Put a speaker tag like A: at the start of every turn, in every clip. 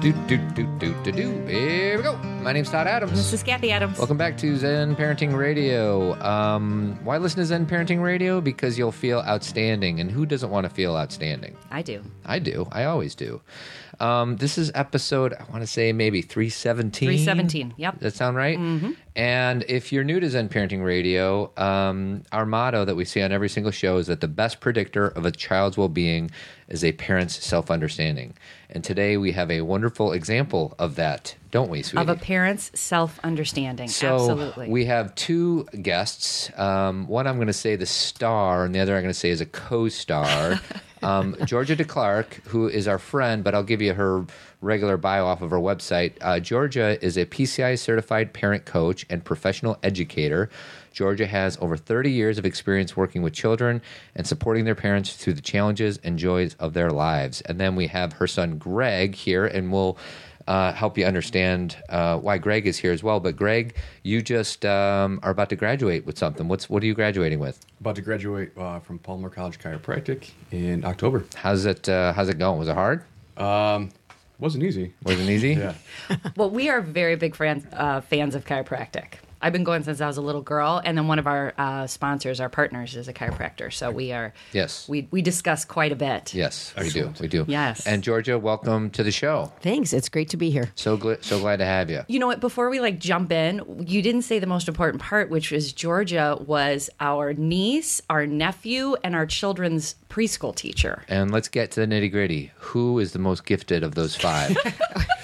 A: Do do do do do do. Here we go. My name's Todd Adams.
B: This is Cathy Adams.
A: Welcome back to Zen Parenting Radio. Um, why listen to Zen Parenting Radio? Because you'll feel outstanding, and who doesn't want to feel outstanding?
B: I do.
A: I do. I always do. Um, this is episode, I want to say maybe 317.
B: 317, yep.
A: Does that sound right? Mm-hmm. And if you're new to Zen Parenting Radio, um, our motto that we see on every single show is that the best predictor of a child's well being is a parent's self understanding. And today we have a wonderful example of that, don't we, sweetie?
B: Of a parent's self understanding.
A: So
B: Absolutely.
A: we have two guests. Um, one I'm going to say the star, and the other I'm going to say is a co-star. um, Georgia DeClark, who is our friend, but I'll give you her regular bio off of her website. Uh, Georgia is a PCI certified parent coach and professional educator. Georgia has over 30 years of experience working with children and supporting their parents through the challenges and joys of their lives. And then we have her son Greg here, and we'll uh, help you understand uh, why Greg is here as well. But Greg, you just um, are about to graduate with something. What's what are you graduating with?
C: About to graduate uh, from Palmer College Chiropractic in October.
A: How's it? Uh, how's it going? Was it hard?
C: Um, wasn't easy.
A: Wasn't easy.
C: Yeah.
B: well, we are very big fans, uh, fans of chiropractic. I've been going since I was a little girl, and then one of our uh, sponsors, our partners, is a chiropractor. So we are
A: Yes.
B: we we discuss quite a bit.
A: Yes, we do. We do.
B: Yes.
A: And Georgia, welcome to the show.
D: Thanks. It's great to be here.
A: So gl- so glad to have you.
B: You know what? Before we like jump in, you didn't say the most important part, which was Georgia was our niece, our nephew, and our children's preschool teacher.
A: And let's get to the nitty gritty. Who is the most gifted of those five?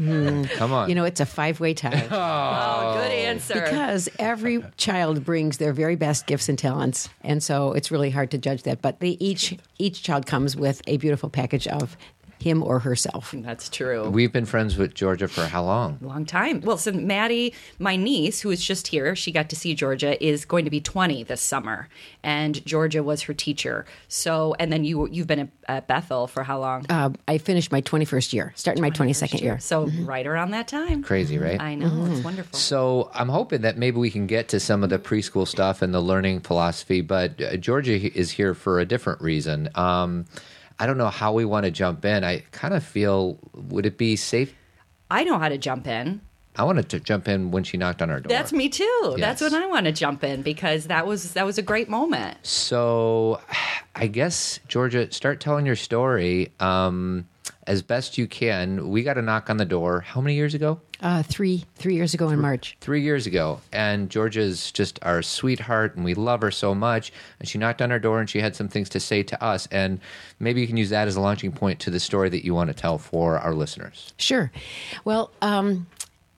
A: Mm-hmm. Come on.
D: You know, it's a five way tie
B: Oh, good oh. answer.
D: because every child brings their very best gifts and talents, and so it's really hard to judge that. But they each each child comes with a beautiful package of him or herself.
B: That's true.
A: We've been friends with Georgia for how long?
B: long time. Well, so Maddie, my niece, who is just here, she got to see Georgia, is going to be 20 this summer, and Georgia was her teacher. So, and then you you've been at, at Bethel for how long?
D: Uh, I finished my twenty first year, starting my twenty second year.
B: So right around that time.
A: Crazy, right?
B: I know it's wonderful.
A: So I'm hoping that maybe we can get to some of the preschool stuff and the learning philosophy, but uh, Georgia is here for a different reason. Um, I don't know how we want to jump in. I kind of feel would it be safe?
B: I know how to jump in.
A: I wanted to jump in when she knocked on our door.
B: That's me too. That's
A: Yes.
B: when I want to jump in because that was that was a great moment.
A: So, I guess Georgia, start telling your story um, as best you can. We got a knock on the door. How many years ago?
D: Uh, three three years ago in March.
A: three years ago, and Georgia's just our sweetheart, and we love her so much. And she knocked on our door, and she had some things to say to us, and maybe you can use that as a launching point to the story that you want to tell for our listeners.
D: Sure. Well, um,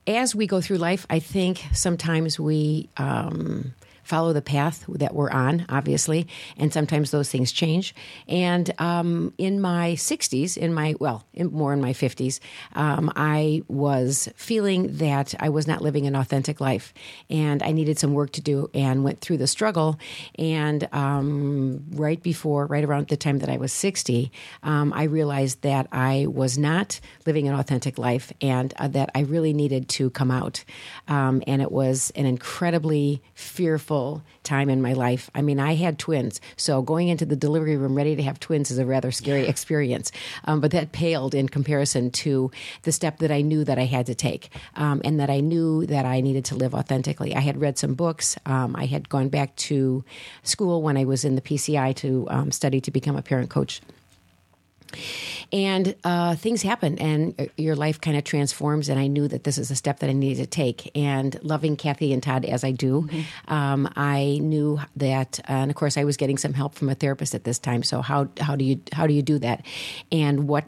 D: as we go through life, I think sometimes we um, follow the path that we're on, obviously, and sometimes those things change. And um, in my 60s, in my, well, in, more in my 50s, um, I was feeling that I was not living an authentic life and I needed some work to do and went through the struggle. And um, right before, right around the time that I was 60, um, I realized that I was not living an authentic life and uh, that I really needed to come out. Um, and it was an incredibly fearful time in my life. I mean, I had twins, so going into the delivery room ready to have twins is a rather scary experience. Um, but that paled in comparison to the step that I knew that I had to take, um, and that I knew that I needed to live authentically. I had read some books. Um, I had gone back to school when I was in the PCI to um, study to become a parent coach and uh, things happen and uh, your life kind of transforms and i knew that this is a step that i needed to take. And loving cathy and todd as i do um, i knew that uh, and of course i was getting some help from a therapist at this time. So how, how do you how do you do that? And what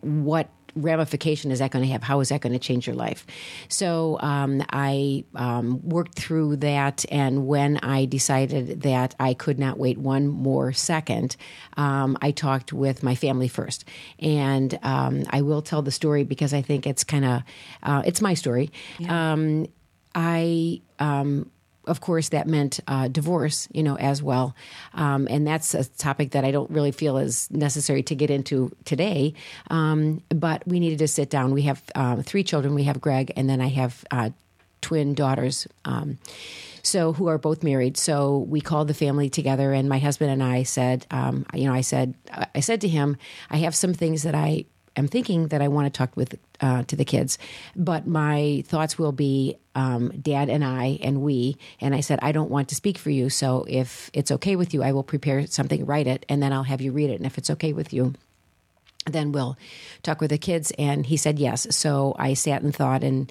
D: what ramification is that going to have? How is that going to change your life? So um, I um, worked through that, and when I decided that I could not wait one more second, um, I talked with my family first, and um, I will tell the story because I think it's kind of uh, it's my story. Um, I um, of course, that meant uh, divorce, you know, as well. Um, and that's a topic that I don't really feel is necessary to get into today. Um, but we needed to sit down. We have um, three children. We have Greg, and then I have uh, twin daughters. Um, so who are both married. So we called the family together, and my husband and I said, um, you know, I said, I said to him, I have some things that I am thinking that I want to talk with uh, to the kids, but my thoughts will be um, Dad and I and we. And I said I don't want to speak for you, so if it's okay with you, I will prepare something, write it, and then I'll have you read it. And if it's okay with you, then we'll talk with the kids. And he said yes. So I sat and thought and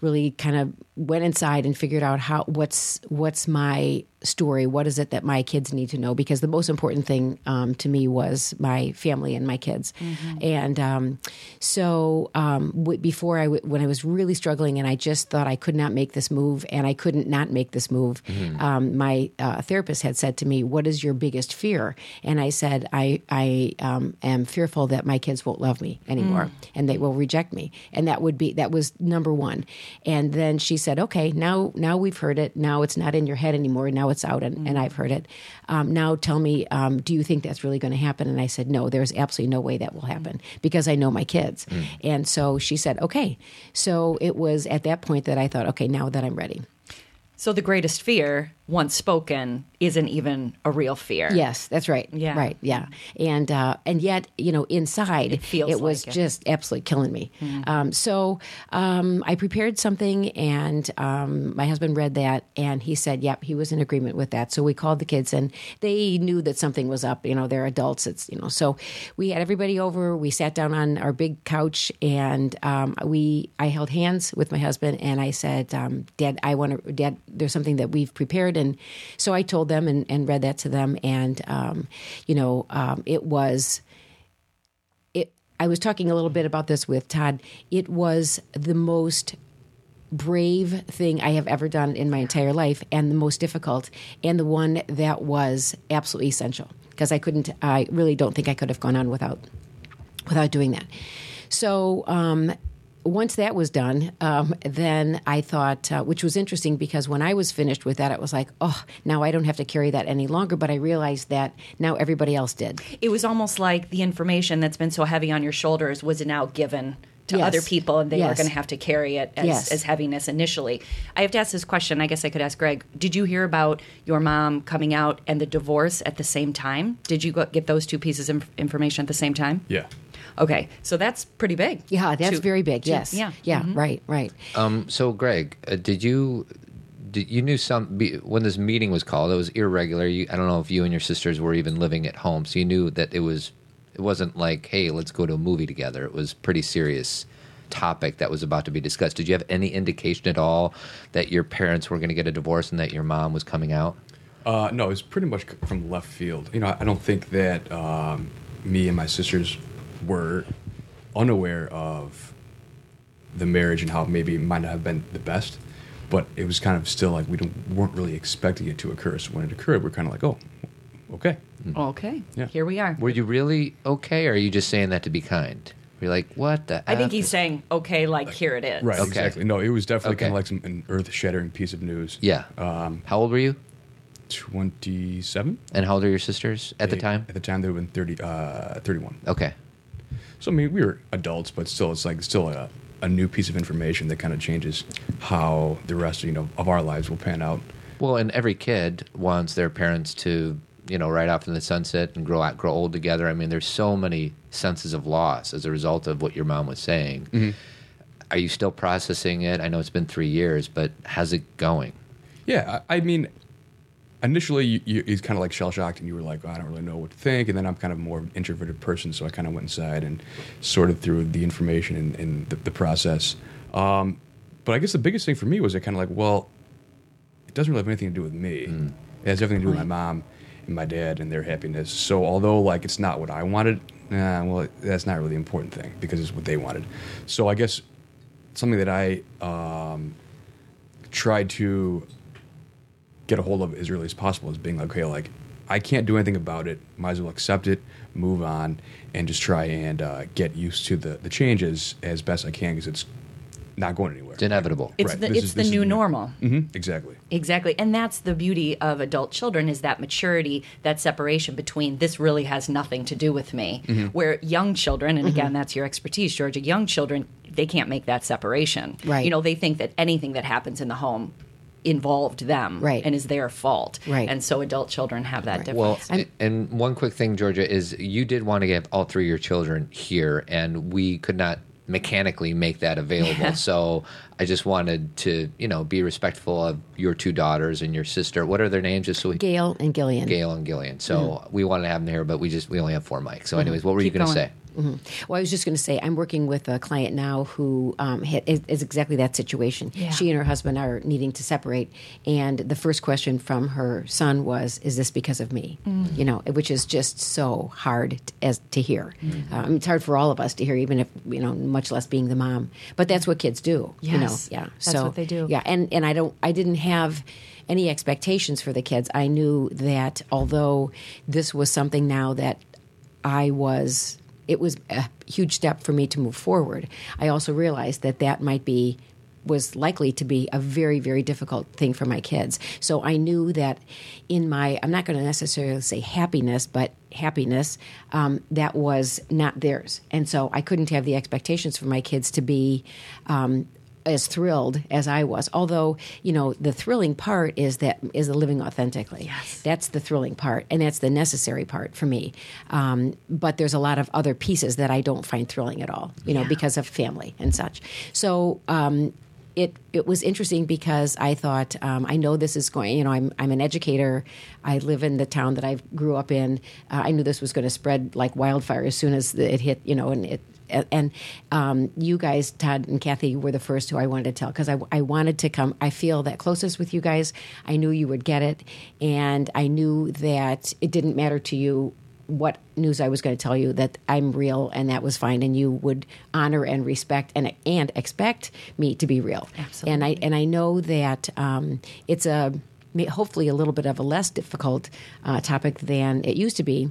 D: really kind of went inside and figured out how what's what's my story? What is it that my kids need to know? Because the most important thing um, to me was my family and my kids. And um, so um, w- before I w- when I was really struggling and I just thought I could not make this move and I couldn't not make this move um, my uh, therapist had said to me what is your biggest fear? And I said I I um, am fearful that my kids won't love me anymore and they will reject me. And that would be that was number one. And then she said okay now now we've heard it. Now it's not in your head anymore. Now it's out and, and I've heard it. Um, now tell me um, do you think that's really going to happen? And I said no there's absolutely no way that will happen because I know my kids. And so she said okay. So it was at that point that I thought okay now that I'm ready.
B: So the greatest fear, once spoken, isn't even a real fear.
D: Yes, that's right.
B: Yeah.
D: right. Yeah, and uh, and yet you know inside
B: It feels
D: was
B: like it.
D: just absolutely killing me. Um, so um, I prepared something, and um, my husband read that, and he said, "Yep, he was in agreement with that." So we called the kids, and they knew that something was up. You know, they're adults. It's you know, so we had everybody over. We sat down on our big couch, and um, we I held hands with my husband, and I said, um, "Dad, I want to, Dad, there's something that we've prepared," and so I told them and, and read that to them, and um, you know, um, it was it. I was talking a little bit about this with Todd. It was the most brave thing I have ever done in my entire life, and the most difficult, and the one that was absolutely essential because I couldn't. I really don't think I could have gone on without without doing that. So um, once that was done, um, then I thought, uh, which was interesting because when I was finished with that, it was like, oh, now I don't have to carry that any longer. But I realized that now everybody else did.
B: It was almost like the information that's been so heavy on your shoulders was now given to
D: Yes.
B: other people and they were
D: Yes.
B: going to have to carry it as,
D: Yes.
B: as heaviness initially. I have to ask this question. I guess I could ask Greg. Did you hear about your mom coming out and the divorce at the same time? Did you get those two pieces of information at the same time?
C: Yeah.
B: Okay, so that's pretty big.
D: Yeah, that's
B: To-
D: very big.
B: to-
D: yes.
B: Yeah.
D: Yeah. Right. Right.
A: Um, so, Greg, uh, did you did, you knew some when this meeting was called? It was irregular. You, I don't know if you and your sisters were even living at home, so you knew that it was. It wasn't like, hey, let's go to a movie together. It was pretty serious topic that was about to be discussed. Did you have any indication at all that your parents were going to get a divorce and that your mom was coming out?
C: Uh, no, it was pretty much from left field. You know, I don't think that um, me and my sisters were unaware of the marriage and how maybe it might not have been the best, but it was kind of still like we don't, weren't really expecting it to occur. So when it occurred, we're kind of like, oh, okay.
B: Okay,
C: Yeah.
B: here we are.
A: Were you really okay, or are you just saying that to be kind? You're like, what the?
B: I think he's saying, okay, like here it is.
C: Right,
A: Okay.
C: exactly. No, it was definitely kind of like some, an earth shattering piece of news.
A: Yeah.
C: Um,
A: how old were you?
C: 27?
A: And how old are your sisters at the time?
C: At the time, they would have been 30, uh, 31.
A: Okay.
C: So I mean, we were adults, but still, it's like still a, a new piece of information that kind of changes how the rest, you know, of our lives will pan out.
A: Well, and every kid wants their parents to, you know, ride off in the sunset and grow out, grow old together. I mean, there's so many senses of loss as a result of what your mom was saying. Mm-hmm. Are you still processing it? I know it's been three years, but how's it going?
C: Yeah, I, I mean, initially you, you, kind of like shell shocked, and you were like, oh, I don't really know what to think. And then I'm kind of more of an introverted person, so I kind of went inside and sorted through the information and, and the, the process. Um, but I guess the biggest thing for me was it kind of like, well, it doesn't really have anything to do with me. It has everything to do with my mom and my dad and their happiness. So although like it's not what I wanted, nah, well, that's not really the important thing because it's what they wanted. So I guess something that I um, tried to get a hold of as early as possible is being like, okay, like I can't do anything about it. Might as well accept it, move on, and just try and uh, get used to the, the changes as best I can because it's not going anywhere.
A: It's inevitable.
B: It's
C: Right.
B: the it's
C: is-
B: the new
C: new.
B: normal.
C: hmm Exactly.
B: Exactly. And that's the beauty of adult children is that maturity, that separation between this really has nothing to do with me.
C: Mm-hmm.
B: Where young children, and again, that's your expertise, Georgia, young children, they can't make that separation.
D: Right.
B: You know, they think that anything that happens in the home involved them
D: Right.
B: and is their fault.
D: Right.
B: And so adult children have that
A: Well,
B: difference.
A: and one quick thing, Georgia, is you did want to get all three of your children here, and we could not mechanically make that available. So I just wanted to, you know, be respectful of your two daughters and your sister. What are their names? Just so we
D: Gail and Gillian.
A: Gail and Gillian. So
D: Mm-hmm.
A: we wanted to have them here, but we just we only have four mics. So, anyways, what were
B: Keep
A: you going to
B: going.
A: Say?
D: Well, I was just going to say, I'm working with a client now who um, is, is exactly that situation.
B: Yeah.
D: She and her husband are needing to separate, and the first question from her son was, "Is this because of me?"
B: Mm.
D: You know, which is just so hard t- as to hear.
B: Mm-hmm.
D: Um, it's hard for all of us to hear, even if you know, much less being the mom. But that's what kids do. You know,
B: Yes,
D: yeah.
B: that's
D: so
B: what they do.
D: Yeah, and and I don't, I didn't have any expectations for the kids. I knew that although this was something now that I was, it was a huge step for me to move forward. I also realized that that might be was likely to be a very very difficult thing for my kids. So I knew that in my I'm not going to necessarily say happiness, but happiness um, that was not theirs, and so I couldn't have the expectations for my kids to be. Um, as thrilled as I was. Although, you know, the thrilling part is that is the living authentically.
B: Yes.
D: That's the thrilling part, and that's the necessary part for me. Um, but there's a lot of other pieces that I don't find thrilling at all, you know, because of family and such. So, um, it it was interesting because I thought um, I know this is going. You know, I'm I'm an educator. I live in the town that I grew up in. Uh, I knew this was going to spread like wildfire as soon as it hit. You know, and it and um, you guys, Todd and Cathy, were the first who I wanted to tell because I, I wanted to come. I feel that closest with you guys. I knew you would get it, and I knew that it didn't matter to you what news I was going to tell you that I'm real and that was fine, and you would honor and respect and and expect me to be real.
B: Absolutely.
D: And I and I know that um, it's a hopefully a little bit of a less difficult uh, topic than it used to be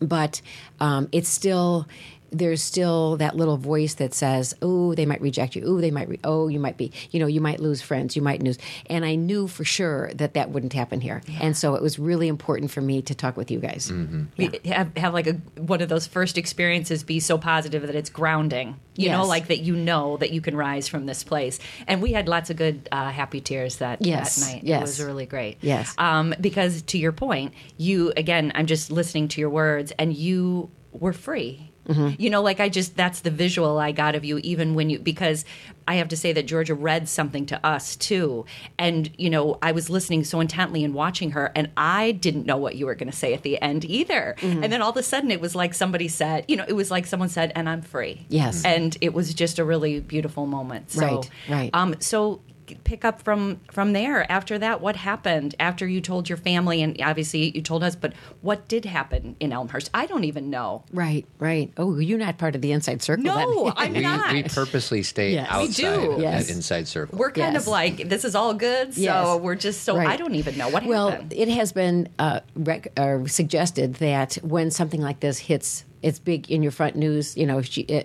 D: but um, it's still there's still that little voice that says, "Oh, they might reject you. Oh, they might. Re- oh, you might be. You know, you might lose friends. You might lose." And I knew for sure that that wouldn't happen here. And so it was really important for me to talk with you guys.
B: Be- have, have like a one of those first experiences be so positive that it's grounding you know like that you know that you can rise from this place and we had lots of good uh, happy tears that,
D: Yes,
B: that night
D: yes.
B: it was really great
D: Yes.
B: um, because to your point you again i'm just listening to your words and you were free
D: Mm-hmm.
B: you know like i just that's the visual i got of you even when you because i have to say that georgia read something to us too and you know i was listening so intently and watching her and i didn't know what you were going to say at the end either
D: Mm-hmm.
B: and then all of a sudden it was like somebody said you know it was like someone said and i'm free
D: Yes.
B: and it was just a really beautiful moment so,
D: Right, right.
B: um so pick up from from there after that what happened after you told your family and obviously you told us but what did happen in elmhurst i don't even know
D: Right, right. Oh, you're not part of the inside circle.
B: no
D: then.
B: i'm
A: We,
B: not
A: we purposely stay
D: Yes. We
A: outside
B: do.
A: of
D: Yes.
A: that inside circle.
B: we're kind
D: Yes.
B: of like this is all good so
D: Yes.
B: we're just so
D: Right.
B: i don't even know what happened.
D: well,
B: happened
D: it has been uh, rec- uh, suggested that when something like this hits, it's big in your front news. You know, she, uh,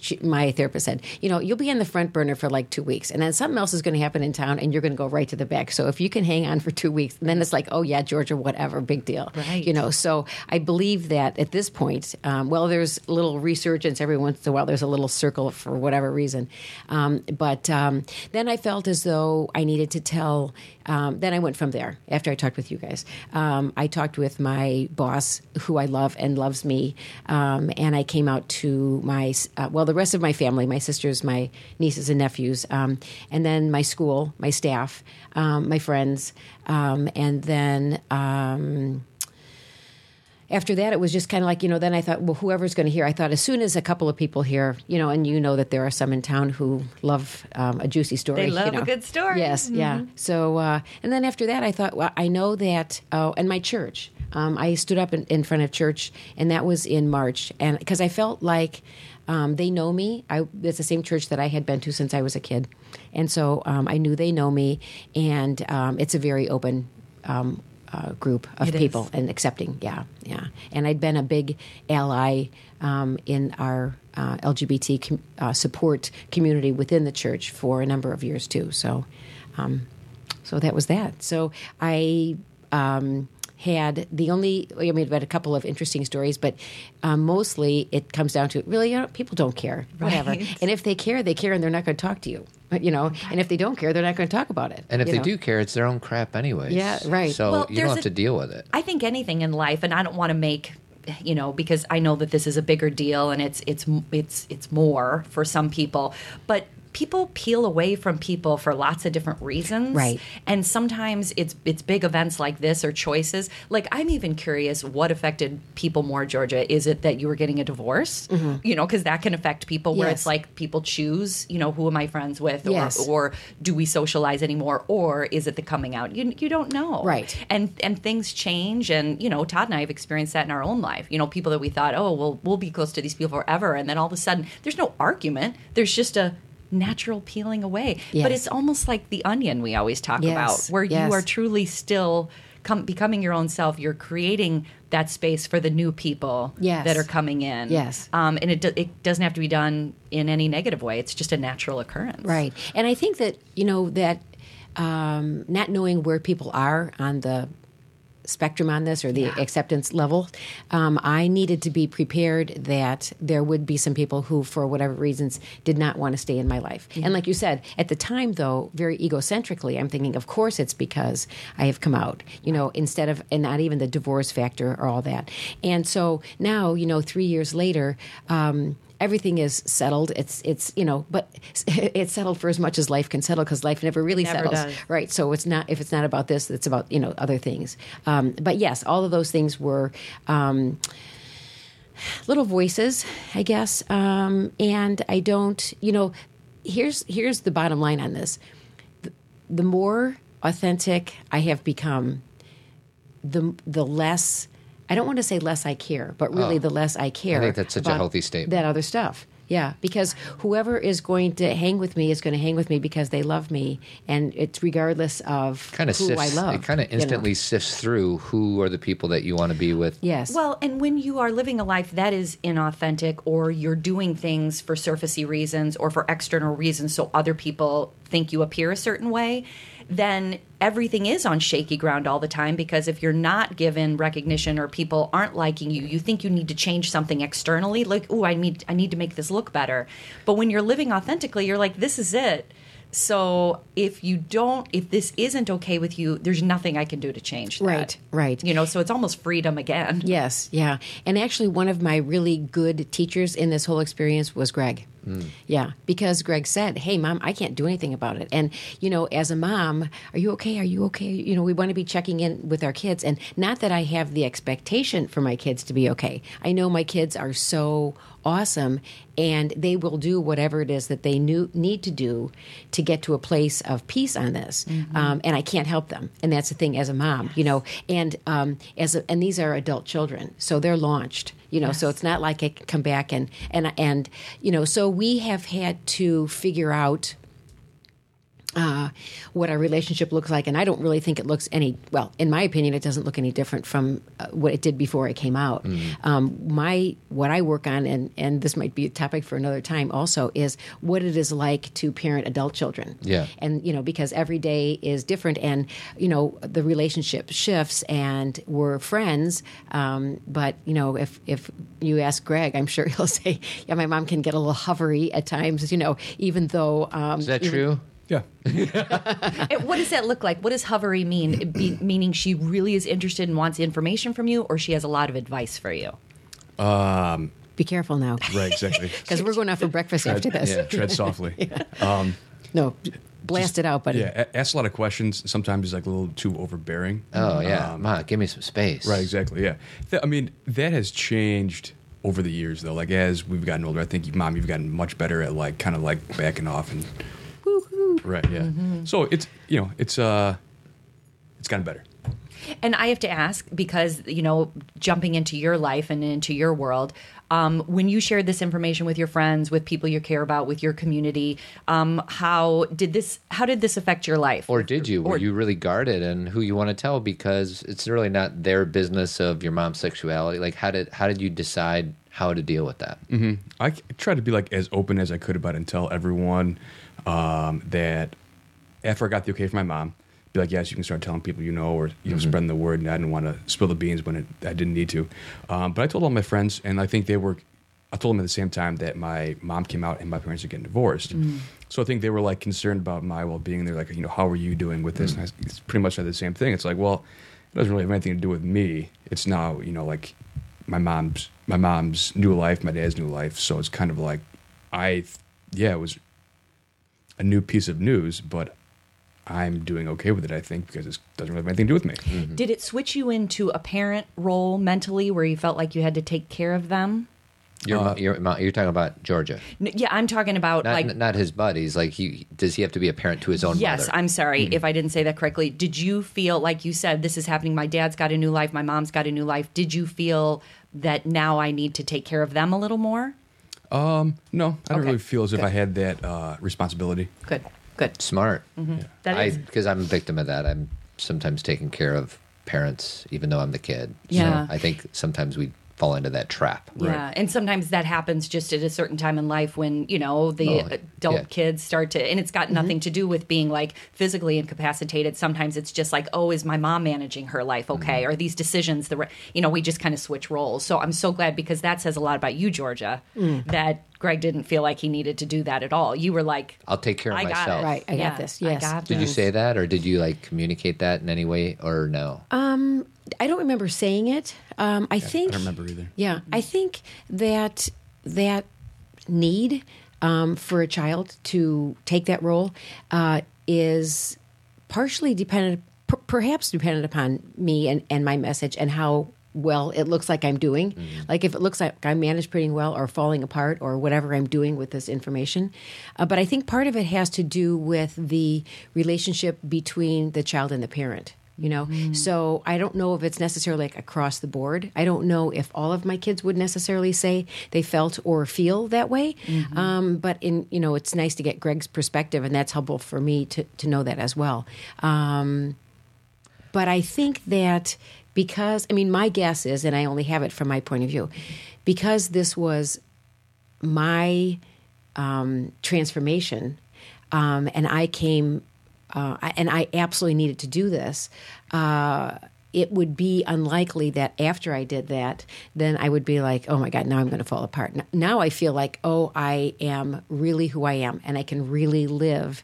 D: she, my therapist said, you know, you'll be in the front burner for like two weeks, and then something else is going to happen in town, and you're going to go right to the back. So if you can hang on for two weeks, then it's like, oh yeah, Georgia, whatever, big deal,
B: Right.
D: You know, so I believe that at this point, um, well, there's a little resurgence every once in a while. There's a little circle for whatever reason, um, but um, then I felt as though I needed to tell. Um, then I went from there after I talked with you guys. Um, I talked with my boss, who I love and loves me, um, and I came out to my uh, well, the rest of my family, my sisters, my nieces and nephews, um, and then my school, my staff, um, my friends, um, and then. Um, after that, it was just kind of like, you know, then I thought, well, whoever's going to hear, I thought as soon as a couple of people hear, you know, and you know that there are some in town who love um, a juicy story.
B: They love
D: you
B: a good story.
D: Yes, yeah. So, uh, and then after that, I thought, well, I know that, oh, and my church. Um, I stood up in, in front of church, and that was in March, and because I felt like um, they know me. I, it's the same church that I had been to since I was a kid, and so um, I knew they know me, and um, it's a very open um, uh, group of
B: It is.
D: people and accepting. Yeah, yeah. And I'd been a big ally um, in our uh, LGBT com- uh, support community within the church for a number of years too. So, um, so that was that. So I. Um, had the only. I mean, I've had a couple of interesting stories, but um, mostly it comes down to really, you know, people don't care, whatever.
B: Right.
D: And if they care, they care, and they're not going to talk to you. But, You know, and if they don't care, they're not going to talk about it.
A: And if they
D: know?
A: do care, it's their own crap anyway.
D: Yeah, right.
A: So
B: Well,
A: you don't have
B: a-
A: to deal with it.
B: I think anything in life, and I don't want to make you know because I know that this is a bigger deal and it's it's it's it's more for some people, but people peel away from people for lots of different reasons
D: Right.
B: and sometimes it's it's big events like this or choices like i'm even curious what affected people more georgia is it that you were getting a divorce you know because that can affect people where
D: Mm-hmm. Yes.
B: it's like people choose you know who am i friends with or,
D: Yes.
B: or do we socialize anymore or is it the coming out you, you don't know
D: Right.
B: and and things change and you know todd and i have experienced that in our own life you know people that we thought oh well we'll be close to these people forever and then all of a sudden there's no argument there's just a natural peeling away
D: Yes.
B: but it's almost like the onion we always talk
D: Yes.
B: about where
D: Yes.
B: you are truly still come, becoming your own self you're creating that space for the new people that are coming in
D: Yes.
B: um, and it, do, it doesn't have to be done in any negative way it's just a natural occurrence
D: Right. And I think that, you know, that um, not knowing where people are on the spectrum on this or the acceptance level, um, I needed to be prepared that there would be some people who, for whatever reasons, did not want to stay in my life. And like you said, at the time, though, very egocentrically, I'm thinking, of course, it's because I have come out, you know, instead of, and not even the divorce factor or all that. And so now, you know, three years later, um, everything is settled. It's it's you know, but it's settled for as much as life can settle because life never really
B: Never
D: settles,
B: does.
D: right? So it's not if it's not about this, it's about you know other things. Um, but yes, all of those things were. Um, little voices, I guess, um, and I don't, you know, here's here's the bottom line on this: the, the more authentic I have become, the the less I don't want to say less I care, but really
A: Oh.
D: the less I care.
A: I think that's such a healthy statement.
D: That other stuff. Yeah, because whoever is going to hang with me is going to hang with me because they love me, and it's regardless of
A: Kind of
D: who
A: sifts.
D: I love.
A: it kind of
D: you know.
A: instantly sifts through who are the people that you want to be with.
D: Yes.
B: Well, and when you are living a life that is inauthentic, or you're doing things for surfacey reasons or for external reasons, so other people think you appear a certain way, then everything is on shaky ground all the time. Because if you're not given recognition or people aren't liking you, you think you need to change something externally, like, "Oh, I need I need to make this look better." But when you're living authentically, you're like, "This is it." So if you don't, if this isn't okay with you, there's nothing I can do to change that.
D: Right, right.
B: You know, so it's almost freedom again.
D: Yes, yeah. And actually, one of my really good teachers in this whole experience was Greg. Mm. Yeah, because Greg said, "Hey, mom, I can't do anything about it." And you know, as a mom, are you okay? Are you okay? You know, we want to be checking in with our kids, and not that I have the expectation for my kids to be okay. I know my kids are so awesome, and they will do whatever it is that they knew, need to do to get to a place of peace on this. Um, and I can't help them, and that's the thing as a mom, you know. And um, as a, and these are adult children, so they're launched you know so it's not like i can come back and and and you know so we have had to figure out uh, what our relationship looks like, and I don't really think it looks any well. In my opinion, it doesn't look any different from uh, what it did before it came out. Um, my what I work on, and and this might be a topic for another time, also is what it is like to parent adult children.
A: Yeah.
D: and you know because every day is different, and you know the relationship shifts, and we're friends. Um, but you know if if you ask Greg, I'm sure he'll say, yeah, my mom can get a little hovery at times. You know, even though um,
A: Is that
D: even-
A: true?
C: Yeah.
B: What does that look like? What does hovery mean? Be, meaning she really is interested and wants information from you, or she has a lot of advice for you?
D: Be careful now.
C: Right. Exactly.
D: Because we're going out for breakfast after this.
A: Yeah.
C: Tread softly.
D: No, blast it out, buddy.
C: Yeah. Ask a lot of questions. Sometimes it's like a little too overbearing.
A: Oh yeah,
C: Um,
A: Ma, give me some space.
C: Right, exactly. Yeah, Th- I mean that has changed over the years, though. Like as we've gotten older, I think, mom, you've gotten much better at like kind of like backing off and. Right. Yeah.
B: Mm-hmm.
C: So it's you know it's uh it's gotten better.
B: And I have to ask because you know, jumping into your life and into your world, um, when you shared this information with your friends, with people you care about, with your community, um, how did this? How did this affect your life?
A: Or did you? Were
B: Or-
A: you really guarded and who you want to tell because it's really not their business of your mom's sexuality. Like how did how did you decide how to deal with that?
C: I tried to be like as open as I could about it and tell everyone um, that after I got the okay from my mom, be like, yes, you can start telling people you know, or you know, spreading the word. And I didn't want to spill the beans when it, I didn't need to. Um, but I told all my friends, and I think they were. I told them at the same time that my mom came out and my parents are getting divorced. So I think they were like concerned about my well being. They're like, you know, how are you doing with this? And I, it's pretty much said the same thing. It's like, well, it doesn't really have anything to do with me. It's now, you know, like my mom's my mom's new life, my dad's new life. So it's kind of like I, yeah, it was a new piece of news, but I'm doing okay with it. I think because it doesn't really have anything to do with me.
B: Did it switch you into a parent role mentally where you felt like you had to take care of them?
A: You're,
C: Uh,
A: you're, you're talking about Georgia,
B: N- Yeah, I'm talking about
A: not
B: like
A: not his buddies. Like he does he have to be a parent to his own
B: Yes,
A: mother?
B: I'm sorry
C: Mm-hmm.
B: if I didn't say that correctly. Did you feel like you said this is happening? My dad's got a new life. My mom's got a new life. Did you feel that now I need to take care of them a little more?
C: Um, No, I don't
B: Okay.
C: really feel as if
B: Good.
C: I had that uh, responsibility.
B: Good, good.
A: Smart.
B: That
A: I
B: is
A: because I'm a victim of that. I'm sometimes taking care of parents, even though I'm the kid.
B: Yeah.
A: So I think sometimes we fall into that trap.
B: Yeah, and sometimes that happens just at a certain time in life when you know the
A: Oh,
B: adult
A: yeah.
B: kids start to, and it's got mm-hmm. nothing to do with being like physically incapacitated. Sometimes it's just like, oh, is my mom managing her life okay? Mm-hmm. Are these decisions the right? You know, we just kind of switch roles. So I'm so glad because that says a lot about you, Georgia, mm. that Greg didn't feel like he needed to do that at all. You were like,
A: I'll take care of
B: I got
A: myself.
B: it.
D: Right, I got
B: Yeah,
D: this,
B: I
D: yes.
B: got
A: Did you say that, or did you like communicate that in any way, or no?
D: Um, I don't remember saying it. Um, I think
C: I don't remember either.
D: Yeah, I think that that need um, for a child to take that role uh, is partially dependent, per- perhaps dependent upon me and, and my message and how well it looks like I'm doing. Like if it looks like I'm managed pretty well or falling apart or whatever I'm doing with this information. Uh, but I think part of it has to do with the relationship between the child and the parent you know? So i don't know if it's necessarily like across the board. I don't know if all of my kids would necessarily say they felt or feel that way. Um, but in you know it's nice to get greg's perspective and that's helpful for me to, to know that as well. Um, but i think that because i mean my guess is and i only have it from my point of view because this was my um, transformation, um, and I came, uh, and I absolutely needed to do this. Uh, it would be unlikely that after I did that, then I would be like, oh my God, now I'm going to fall apart. Now I feel like, oh, I am really who I am, and I can really live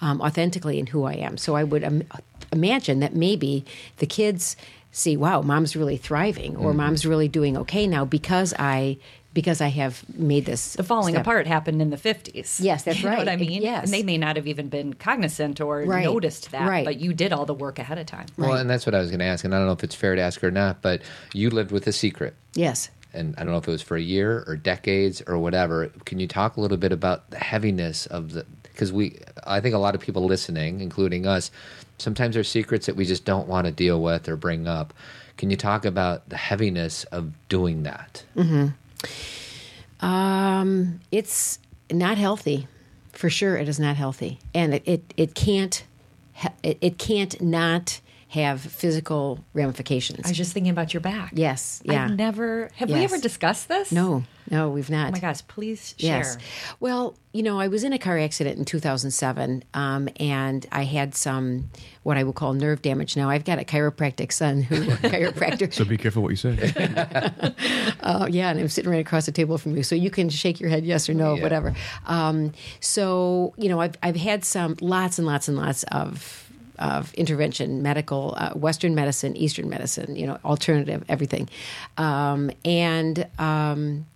D: um, authentically in who I am. So I would Im- imagine that maybe the kids see, wow, mom's really thriving, or mom's really doing okay now because I because I have made this
B: the falling
D: step.
B: apart happened in the 50s.
D: Yes, that's
B: You know what
D: right.
B: I mean?
D: Yes.
B: And they may not have even been cognizant or
D: Right.
B: noticed that,
D: Right.
B: but you did all the work ahead of time.
A: Well, and that's what I was going to ask, and I don't know if it's fair to ask or not, but you lived with a secret.
D: Yes.
A: and I don't know if it was for a year or decades or whatever. Can you talk a little bit about the heaviness of the? Because we, I think a lot of people listening, including us, sometimes there's secrets that we just don't want to deal with or bring up. Can you talk about the heaviness of doing that? Mm-hmm.
D: Um, it's not healthy, for sure. It is not healthy, and it it, it can't it, it can't not have physical ramifications.
B: I was just thinking about your back.
D: yes, yeah.
B: I've never. Have we ever discussed this?
D: no, no, we've not.
B: Oh my gosh! Please share.
D: Yes. Well, you know, I was in a car accident in 2007, um, and I had some what I would call nerve damage. Now I've got a chiropractic son who chiropractor.
C: So be careful what you say.
D: Oh, yeah, and I'm sitting right across the table from you, so you can shake your head yes or no,
A: Yeah.
D: whatever. Um, so you know, I've I've had some lots and lots and lots of of intervention, medical, uh, Western medicine, Eastern medicine, you know, alternative, everything, um, and um,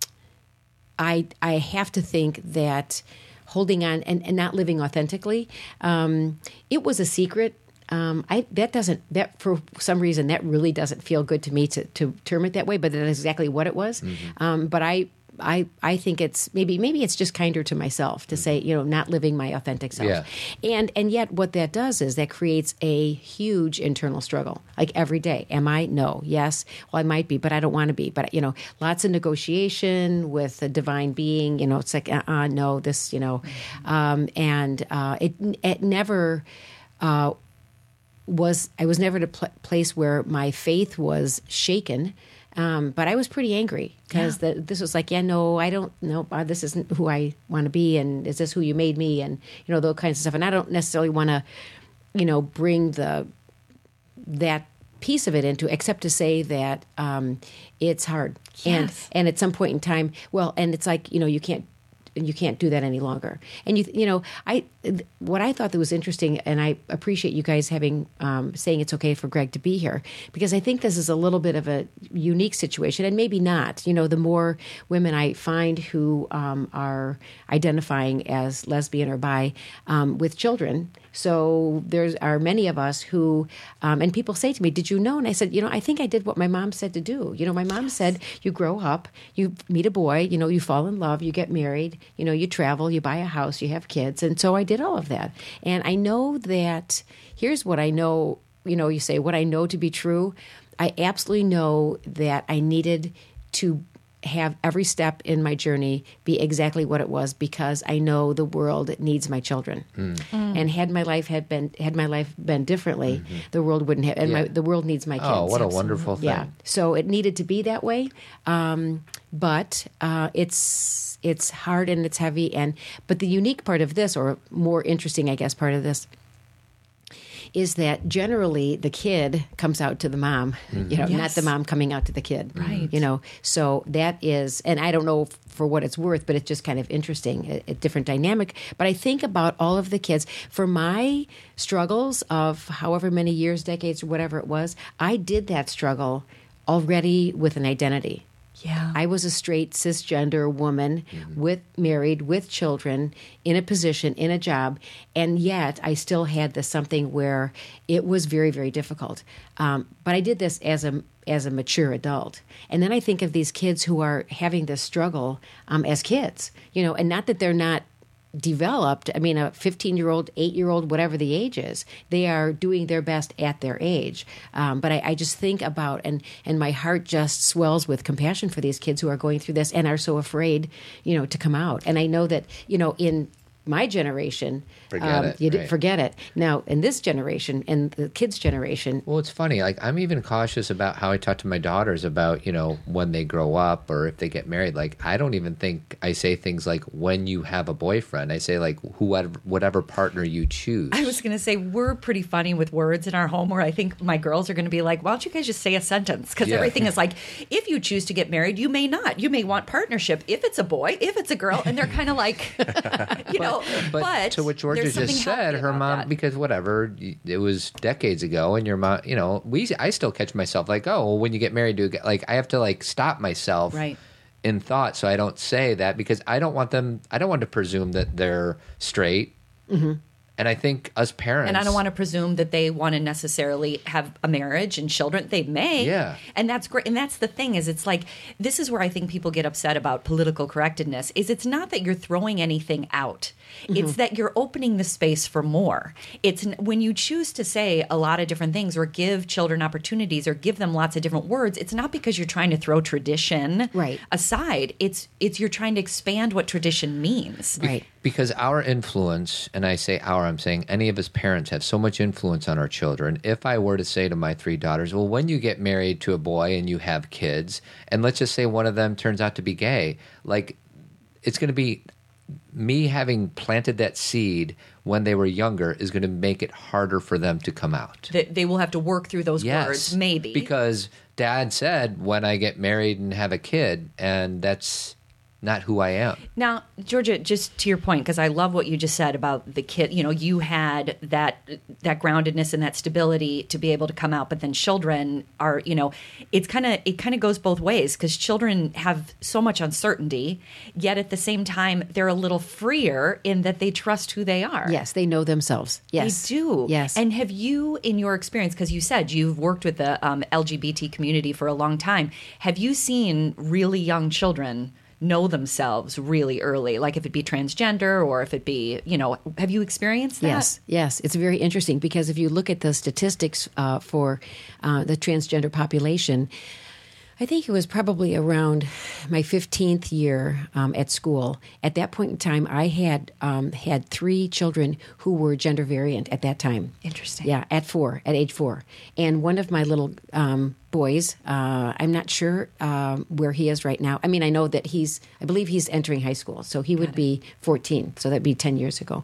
D: I I have to think that holding on and, and not living authentically, um, it was a secret. Um, I that doesn't that for some reason that really doesn't feel good to me to, to term it that way, but that is exactly what it was. Um, but I. I, I think it's maybe maybe it's just kinder to myself to say you know not living my authentic self.
A: Yeah.
D: and and yet what that does is that creates a huge internal struggle. Like every day am i? No. Yes. Well i might be but i don't want to be. But you know lots of negotiation with the divine being you know it's like uh, uh no this you know. Um, and uh, it it never uh, was I was never at a pl- place where my faith was shaken, um, but I was pretty angry because this was like, yeah, no, I don't, know. uh, this isn't who I want to be, and is this who you made me, and you know those kinds of stuff, and I don't necessarily want to. you know, bring the that piece of it into except to say that um, it's hard and
B: Yes.
D: and at some point in time well and it's like you know you can't you can't do that any longer. And you you know i what i thought that was interesting and i appreciate you guys having um, saying it's okay for greg to be here because i think this is a little bit of a unique situation and maybe not. You know the more women i find who um, are identifying as lesbian or bi um, with children so there are many of us who, um, and people say to me, "Did you know?" And I said, "You know, I think I did what my mom said to do. You know, my mom said you grow up, you meet a boy, you know, you fall in love, you get married, you know, you travel, you buy a house, you have kids, and so I did all of that. And I know that. Here's what I know. You know, you say what I know to be true. I absolutely know that I needed to have every step in my journey be exactly what it was because I know the world needs my children. And had my life had been had my life been differently, the world wouldn't have. And my, the world needs my kids.
A: Oh, what a wonderful thing.
D: Yeah. So it needed to be that way. Um, but uh, it's it's hard and it's heavy and but the unique part of this or more interesting I guess part of this is that generally the kid comes out to the mom, you know, not the mom coming out to the kid.
B: Right.
D: You know, so that is, and I don't know for what it's worth, but it's just kind of interesting, a, a different dynamic. But I think about all of the kids. For my struggles of however many years, decades, or whatever it was, I did that struggle already with an identity.
B: Yeah.
D: I was a straight cisgender woman with married with children in a position in a job, and yet I still had this something where it was very very difficult. Um, but I did this as a as a mature adult, and then I think of these kids who are having this struggle um, as kids, you know, and not that they're not developed. I mean, a 15 year old, 8 year old, whatever the age is, they are doing their best at their age. Um, but I, I just think about, and, and my heart just swells with compassion for these kids who are going through this and are so afraid, you know, to come out. And I know that, you know, in my generation, um,
A: it,
D: you did
A: right.
D: forget it. Now, in this generation and the kids' generation,
A: Well, it's funny. Like I'm even cautious about how I talk to my daughters about you know when they grow up or if they get married. Like I don't even think I say things like when you have a boyfriend. I say like whoever whatever partner you choose.
B: I was going to say we're pretty funny with words in our home. Where I think my girls are going to be like, "Why don't you guys just say a sentence?" Because
A: Yeah.
B: everything is like, if you choose to get married, you may not. You may want partnership. If it's a boy, if it's a girl, and they're kind of like, you know. But,
A: but, to what Georgia
B: there's something
A: just said, her mom
B: that.
A: because whatever it was decades ago, and your mom, you know, we I still catch myself like, oh, well, when you get married to a like I have to like stop myself
B: Right.
A: in thought so I don't say that because I don't want them. I don't want to presume that they're straight. Mm-hmm. And I think us parents,
B: Mm-hmm. And I don't want to presume that they want to necessarily have a marriage and children. They may.
A: Yeah.
B: And that's great. And that's the thing is it's like this is where I think people get upset about political correctness is it's not that you're throwing anything out. It's that you're opening the space for more. It's when you choose to say a lot of different things or give children opportunities or give them lots of different words, it's not because you're trying to throw tradition
D: Right.
B: aside. It's it's you're trying to expand what tradition means.
D: right?
A: Because our influence, and I say our, I'm saying any of us parents have so much influence on our children. If I were to say to my three daughters, well, when you get married to a boy and you have kids, and let's just say one of them turns out to be gay, like it's going to be me having planted that seed when they were younger is going to make it harder for them to come out.
B: That they will have to work through those
A: Yes,
B: words, maybe.
A: because dad said when I get married and have a kid, and that's not who I am.
B: Now, Georgia, just to your point, because I love what you just said about the kid. You know, you had that that groundedness and that stability to be able to come out, but then children are, you know, it's kind of it kind of goes both ways because children have so much uncertainty, yet at the same time they're a little freer in that they trust who they are.
D: Yes, they know themselves. Yes,
B: They do.
D: Yes,
B: And have you, in your experience, because you said you've worked with the um, LGBT community for a long time, have you seen really young children know themselves really early? Like if it be transgender or if it be, you know, have you experienced that?
D: Yes, yes, it's very interesting because if you look at the statistics uh, for uh, the transgender population, I think it was probably around my 15th year um, at school. At that point in time, I had um, had three children who were gender variant at that time.
B: Interesting.
D: Yeah, at four, at age four, and one of my little um, boys. Uh, I'm not sure um, where he is right now. I mean, I know that he's, I believe he's entering high school, so he would be 14. So that'd be 10 years ago.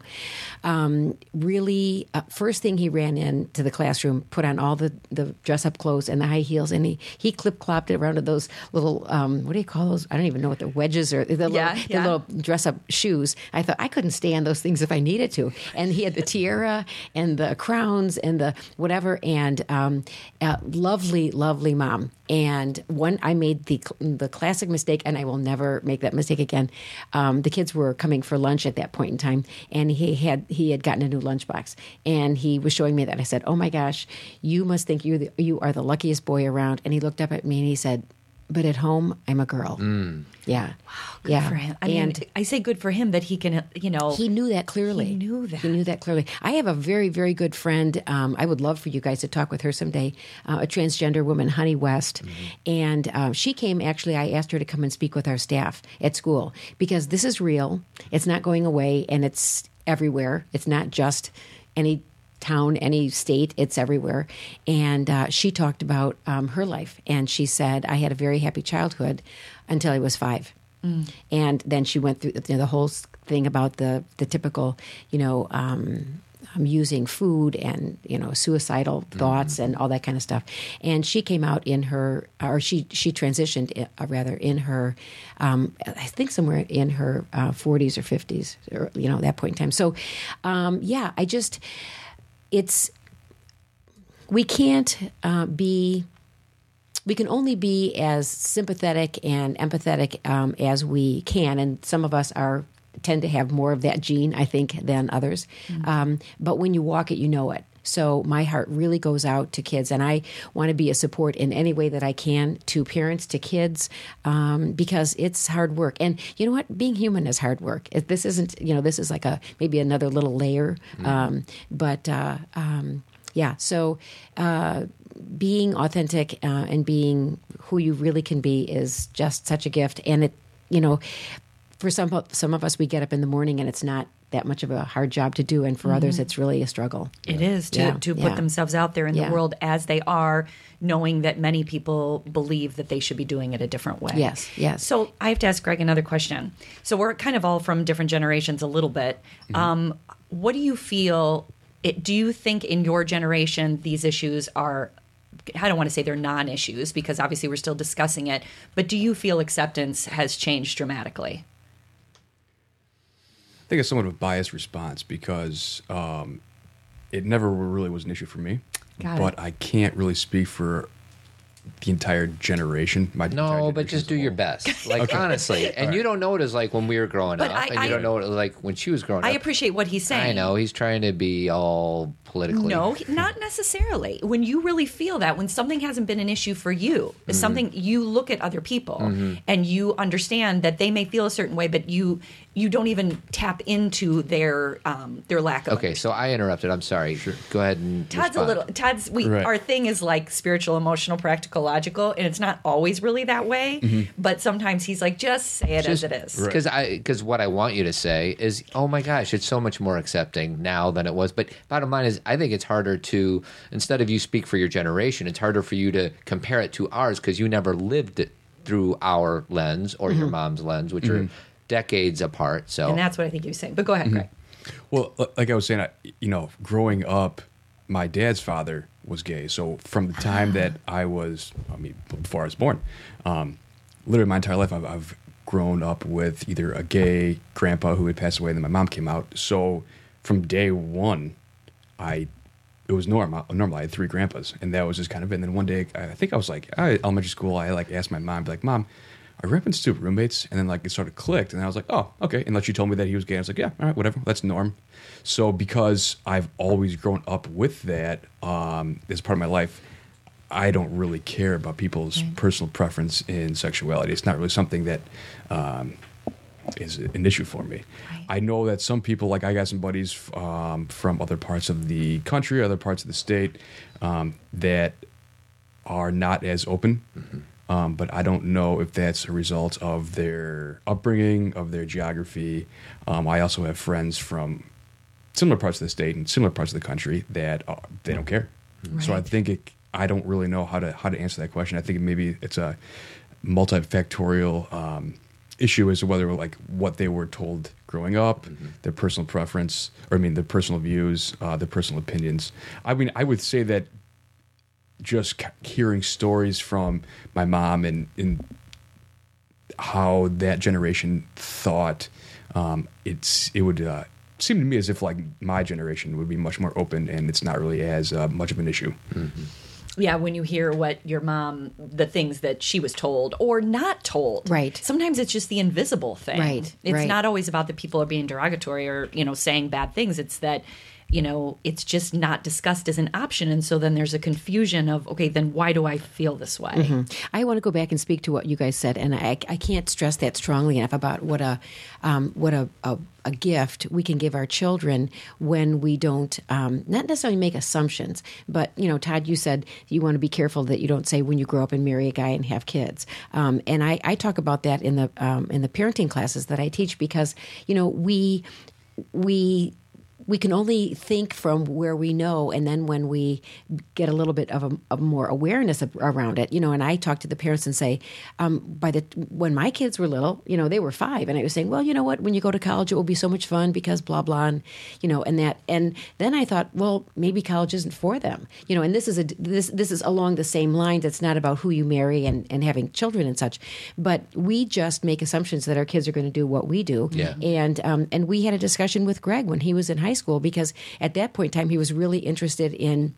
D: Um, really, uh, first thing he ran into the classroom, put on all the, the dress up clothes and the high heels, and he, he clip clopped it around to those little, um, what do you call those? I don't even know what the wedges are, the, little,
B: Yeah,
D: the little dress up shoes. I thought I couldn't stand those things if I needed to. And he had the tiara and the crowns and the whatever. And um, uh, lovely, lovely mom. And one, I made the the classic mistake, and I will never make that mistake again. Um, the kids were coming for lunch at that point in time, and he had he had gotten a new lunchbox, and he was showing me that. I said, "Oh my gosh, you must think you you are the luckiest boy around." And he looked up at me and he said, "But at home, I'm a girl." Yeah, Wow.
B: Good
D: yeah.
B: for him. I
D: and
B: mean, I say good for him that he can, you know,
D: he knew that clearly.
B: He knew that.
D: He knew that clearly. I have a very, very good friend. Um, I would love for you guys to talk with her someday. Uh, a transgender woman, Honey West, and um, she came. Actually, I asked her to come and speak with our staff at school because this is real. It's not going away, and it's everywhere. It's not just any town, any state, it's everywhere. And uh, she talked about um, her life, and she said, "I had a very happy childhood until I was five. And then she went through you know, the whole thing about the the typical, you know. Um, um, using food and you know suicidal thoughts and all that kind of stuff, and she came out in her, or she she transitioned uh, rather in her, um, I think somewhere in her uh, forties or fifties, or you know that point in time. So, um, yeah, I just it's we can't uh, be we can only be as sympathetic and empathetic um, as we can, and some of us are tend to have more of that gene, I think, than others. Um, but when you walk it, you know it. So my heart really goes out to kids, and I want to be a support in any way that I can to parents, to kids, um, because it's hard work. And you know what? Being human is hard work. This isn't, you know, this is like a maybe another little layer, um, but. Uh, um, yeah, so uh, being authentic uh, and being who you really can be is just such a gift. And it, you know, for some some of us, we get up in the morning and it's not that much of a hard job to do, and for others, it's really a struggle.
B: It is to,
D: Yeah,
B: to put
D: yeah.
B: themselves out there in
D: Yeah.
B: the world as they are, knowing that many people believe that they should be doing it a different way.
D: Yes, yes.
B: So I have to ask Greg another question. So we're kind of all from different generations a little bit.
D: Mm-hmm.
B: Um, what do you feel? It, do you think in your generation these issues are? I don't want to say they're non-issues because obviously we're still discussing it. But do you feel acceptance has changed dramatically?
C: I think it's somewhat of a biased response because um, it never really was an issue for me.
B: Got it.
C: but I can't really speak for the entire generation. My entire
A: No, but just do
C: a
A: your best. Like honestly, and you don't know what it was like when we were growing
B: But
A: up,
B: I-
A: and you
B: I-
A: don't know what it was like when she was growing
B: I
A: up.
B: I appreciate what he's saying.
A: I know he's trying to be all politically.
B: No, not necessarily. When you really feel that, when something hasn't been an issue for you,
A: Mm-hmm.
B: something you look at other people and you understand that they may feel a certain way, but you you don't even tap into their um, their lack of.
A: Okay, so I interrupted. I'm sorry. Sure. Go ahead and
B: Todd's
A: respond.
B: a little. Todd's. We
C: Right.
B: our thing is like spiritual, emotional, practical, logical, and it's not always really that way. Mm-hmm. But sometimes he's like, just say it as it is.
A: because I because what I want you to say is, oh my gosh, it's so much more accepting now than it was. But bottom line is, I think it's harder to instead of you speak for your generation, it's harder for you to compare it to ours because you never lived it through our lens or your mm-hmm. mom's lens, which are mm-hmm. Decades apart. So
B: And that's what I think he was saying. But go ahead, mm-hmm. Greg.
C: Well, like I was saying, I, you know, growing up, my dad's father was gay. So from the time that ah. I was, I mean, before I was born, um, literally my entire life, I've, I've grown up with either a gay grandpa who had passed away, and then my mom came out. So from day one, I it was normal. Uh, normal. I had three grandpas, and that was just kind of it. And then one day, I think I was like, I, elementary school. I like asked my mom, be like, "Mom, are grandpas still roommates?" And then like it sort of clicked, and I was like, "Oh, okay." Unless you told me that he was gay. I was like, "Yeah, all right, whatever. That's norm." So because I've always grown up with that um, as part of my life, I don't really care about people's personal preference in sexuality. It's not really something that um, is an issue for me.
B: Right.
C: I know that some people, like I got some buddies um, from other parts of the country, other parts of the state, um, that are not as open. Um, but I don't know if that's a result of their upbringing, of their geography. Um, I also have friends from similar parts of the state and similar parts of the country that uh, they don't care. So I think it, I don't really know how to how to answer that question. I think maybe it's a multifactorial um, issue as to whether like what they were told growing up, their personal preference, or I mean their personal views, uh, their personal opinions. I mean, I would say that just hearing stories from my mom and, and how that generation thought, um, it's it would uh, seem to me as if like my generation would be much more open and it's not really as uh, much of an issue.
B: yeah, when you hear what your mom, the things that she was told or not told.
D: Right.
B: Sometimes it's just the invisible thing.
D: Right,
B: It's
D: right.
B: not always about the people are being derogatory or, you know, saying bad things. It's that, you know, it's just not discussed as an option. And so then there's a confusion of, okay, then why do I feel this way?
D: Mm-hmm. I want to go back and speak to what you guys said, and I, I can't stress that strongly enough about what a um, what a, a, a gift we can give our children when we don't um, not necessarily make assumptions, but you know, Todd, you said you want to be careful that you don't say when you grow up and marry a guy and have kids, um, and I, I talk about that in the um, in the parenting classes that I teach because you know we we we can only think from where we know, and then when we get a little bit of a of more awareness of, around it, you know. And I talk to the parents and say, um, by the when my kids were little, you know, they were five, and I was saying, well, you know what, when you go to college, it will be so much fun because blah blah, and you know, and that, and then I thought, well, maybe college isn't for them, you know. And this is a this this is along the same lines. It's not about who you marry and and having children and such, but we just make assumptions that our kids are going to do what we do,
A: Yeah.
D: and um, and we had a discussion with Greg when he was in high school because at that point in time he was really interested in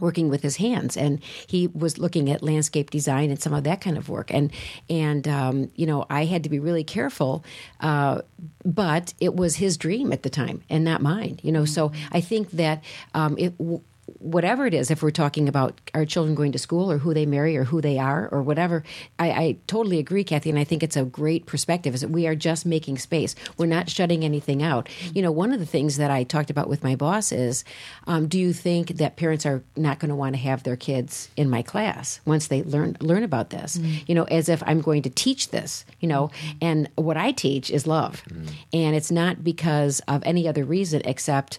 D: working with his hands. And he was looking at landscape design and some of that kind of work. And and um, you know I had to be really careful uh, but it was his dream at the time and not mine you know. So I think that um, it w- whatever it is if we're talking about our children going to school or who they marry or who they are or whatever I, I totally agree Cathy and I think it's a great perspective is that we are just making space. We're not shutting anything out. You know one of the things that I talked about with my boss is um, do you think that parents are not going to want to have their kids in my class once they learn learn about this? Mm. You know as if I'm going to teach this you know? Mm-hmm. And what I teach is love. Mm. And it's not because of any other reason except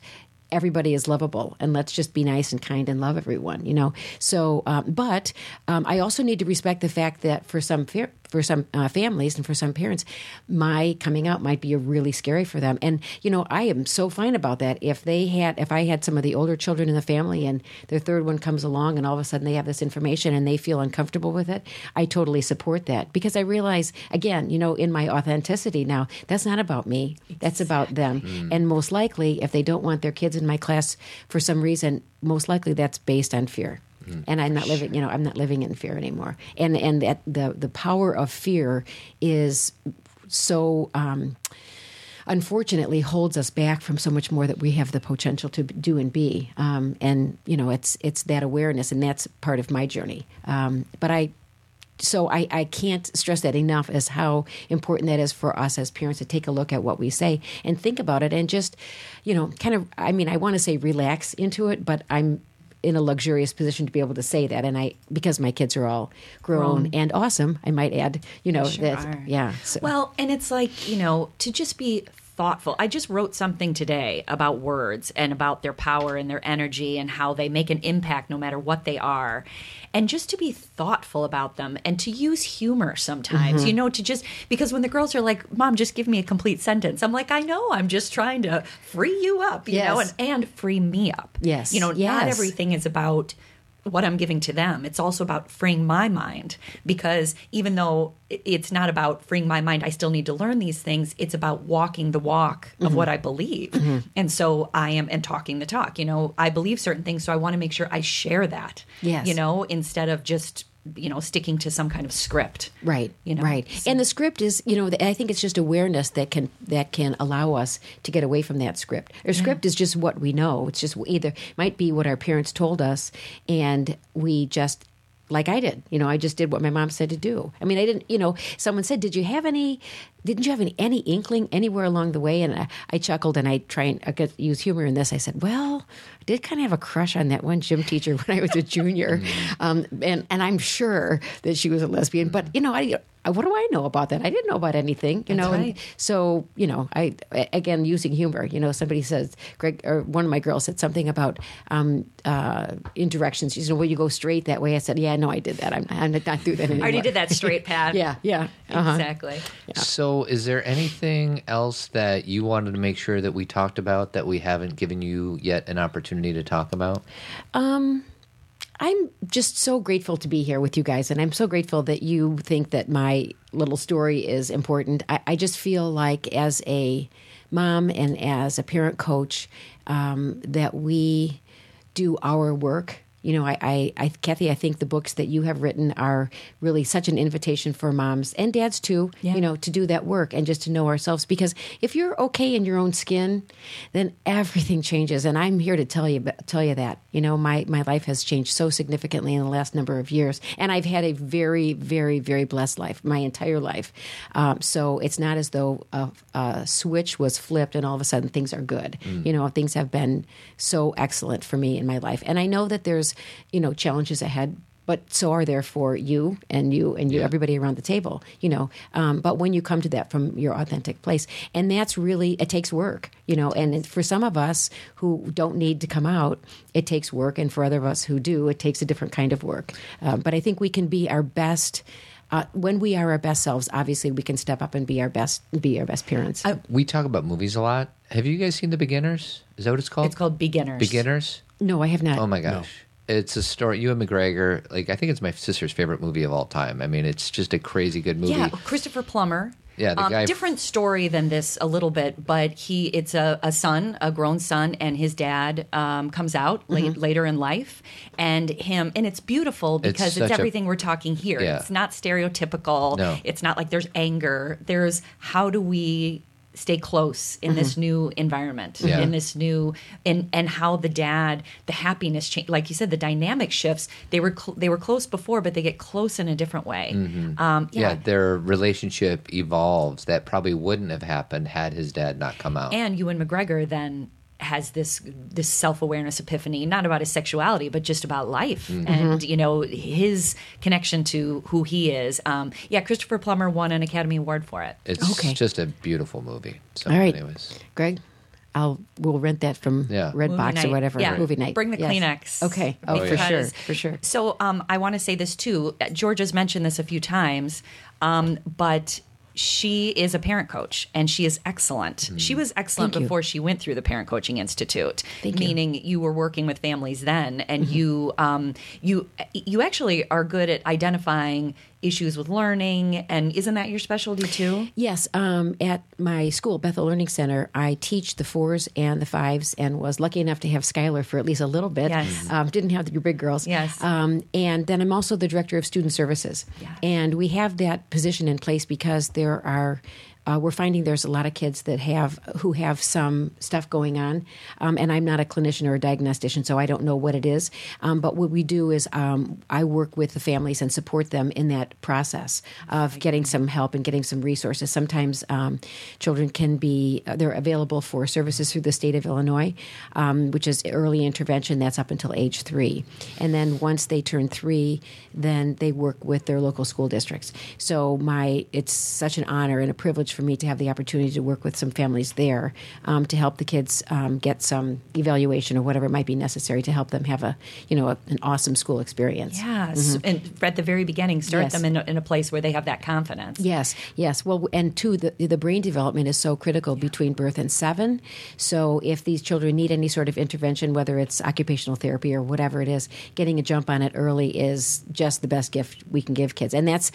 D: everybody is lovable and let's just be nice and kind and love everyone you know? So um, but um, i also need to respect the fact that for some fa- for some uh, families and for some parents my coming out might be really scary for them. And you know i am so fine about that. If they had if i had some of the older children in the family and their third one comes along and all of a sudden they have this information and they feel uncomfortable with it i totally support that. Because i realize again you know in my authenticity now that's not about me. That's about them. And most likely if they don't want their kids in my class for some reason most likely that's based on fear and i'm not living you know i'm not living in fear anymore. And and that the the power of fear is so um unfortunately holds us back from so much more that we have the potential to do and be. Um, and you know it's it's that awareness and that's part of my journey. Um, but i so I, I can't stress that enough as how important that is for us as parents to take a look at what we say and think about it and just you know kind of i mean i want to say relax into it but i'm in a luxurious position to be able to say that. And i because my kids are all grown, and awesome i might add you know
B: sure
D: that yeah so,
B: Well, and it's like, you know, to just be thoughtful. I just wrote something today about words and about their power and their energy and how they make an impact no matter what they are. And just to be thoughtful about them and to use humor sometimes,
D: Mm-hmm.
B: you know, to just because when the girls are like, Mom, just give me a complete sentence. I'm like, I know, I'm just trying to free you up, you know, and, and free me up.
D: Yes,
B: You know, not everything is about what I'm giving to them. It's also about freeing my mind because even though it's not about freeing my mind, I still need to learn these things. It's about walking the walk
D: Mm-hmm.
B: of what I believe. And so I am, and talking the talk. You know, I believe certain things, so I want to make sure I share that.
D: Yes.
B: You know, instead of just, you know, sticking to some kind of script.
D: Right,
B: You know,
D: right,
B: so-
D: and the script is, you know, I think it's just awareness that can that can allow us to get away from that script. Our script is just what we know. It's just either might be what our parents told us, and we just like I did. You know, I just did what my mom said to do. I mean, I didn't. You know, someone said, "Did you have any didn't you have any, any inkling anywhere along the way? And I, I chuckled and I try and I could use humor in this. I said, well, I did kind of have a crush on that one gym teacher when I was a junior. um, and, and I'm sure that she was a lesbian, but you know, I, what do I know about that? I didn't know about anything, you know.
B: right.
D: And so, you know, I again using humor. You know, somebody says, Greg, or one of my girls said something about um, uh, in directions. She said, "Well, you go straight that way." I said, "Yeah, no, I did that. I'm, I'm not do that anymore."
B: I already did that straight, path.
D: yeah, yeah, uh-huh.
B: Exactly.
A: So, is there anything else that you wanted to make sure that we talked about that we haven't given you yet an opportunity to talk about?
D: I'm just so grateful to be here with you guys, and I'm so grateful that you think that my little story is important. I, I just feel like, as a mom and as a parent coach, um, that we do our work. You know, I, I, I, Cathy, I think the books that you have written are really such an invitation for moms and dads too.
B: Yeah.
D: You know, to do that work and just to know ourselves. Because if you're okay in your own skin, then everything changes. And I'm here to tell you tell you that. You know, my my life has changed so significantly in the last number of years, and I've had a very, very, very blessed life my entire life. Um, so it's not as though a, a switch was flipped and all of a sudden things are good. You know, things have been so excellent for me in my life, and I know that there's you know challenges ahead but so are there for you and you and you
A: Yeah.
D: everybody around the table you know um, but when you come to that from your authentic place and that's really it takes work you know and for some of us who don't need to come out it takes work and for other of us who do it takes a different kind of work um, but i think we can be our best uh, when we are our best selves obviously we can step up and be our best be our best parents
A: We talk about movies a lot. Have you guys seen The Beginners? Is that what it's called?
B: It's called Beginners.
A: Beginners.
D: no i have not
A: Oh my gosh. It's a story. Ewan McGregor, like I think it's my sister's favorite movie of all time. I mean, it's just a crazy good movie.
B: Yeah, Christopher Plummer.
A: Yeah, the
B: um,
A: guy-
B: different story than this a little bit, but he it's a, a son, a grown son, and his dad um, comes out
A: Mm-hmm.
B: late, later in life, and him, and it's beautiful because it's,
A: a-
B: everything we're talking here.
A: Yeah.
B: It's not stereotypical.
A: No.
B: It's not like there's anger. There's how do we stay close in this new environment
A: Mm-hmm. Yeah.
B: in this new and and how the dad the happiness change like you said the dynamic shifts they were cl- they were close before but they get close in a different way um
A: Mm-hmm. yeah, their relationship evolves. That probably wouldn't have happened had his dad not come out.
B: and Ewan McGregor then has this this self awareness epiphany, not about his sexuality, but just about life
A: Mm-hmm.
B: and you know his connection to who he is. Um, yeah, Christopher Plummer won an Academy Award for it.
A: it's
D: Okay.
A: just a beautiful movie. So,
D: all right
A: anyways,
D: greg i'll we'll rent that from
A: Yeah.
D: redbox or whatever
B: Yeah.
D: movie night
B: Bring the
D: Yes.
B: Kleenex.
D: okay oh, for sure for sure
B: So um, I want to say this too. George has mentioned this a few times, um, but she is a parent coach and she is excellent. She was excellent
D: Thank you.
B: before she went through the Parent Coaching Institute.
D: Thank
B: meaning you. were working with families then, and you um, you you actually are good at identifying issues with learning. And isn't that your specialty too?
D: Yes, um, at my school, Bethel Learning Center, I teach the fours and the fives, and was lucky enough to have Skylar for at least a little bit.
B: Yes.
D: um, didn't have the big girls.
B: Yes.
D: um, and then I'm also the director of student services, and we have that position in place because there are. Uh, we're finding there's a lot of kids that have who have some stuff going on, um, and I'm not a clinician or a diagnostician, so I don't know what it is. Um, but what we do is um, I work with the families and support them in that process of getting some help and getting some resources. Sometimes um, children can be uh, they're available for services through the state of Illinois, um, which is early intervention. That's up until age three, and then once they turn three, then they work with their local school districts. So my it's such an honor and a privilege for me to have the opportunity to work with some families there um, to help the kids um, get some evaluation or whatever might be necessary to help them have a you know a, an awesome school experience.
B: Yes, and at the very beginning, start
D: Yes.
B: them in a, in a place where they have that confidence.
D: Yes, yes. Well, and two, the, the brain development is so critical between birth and seven. So, if these children need any sort of intervention, whether it's occupational therapy or whatever it is, getting a jump on it early is just the best gift we can give kids. And that's,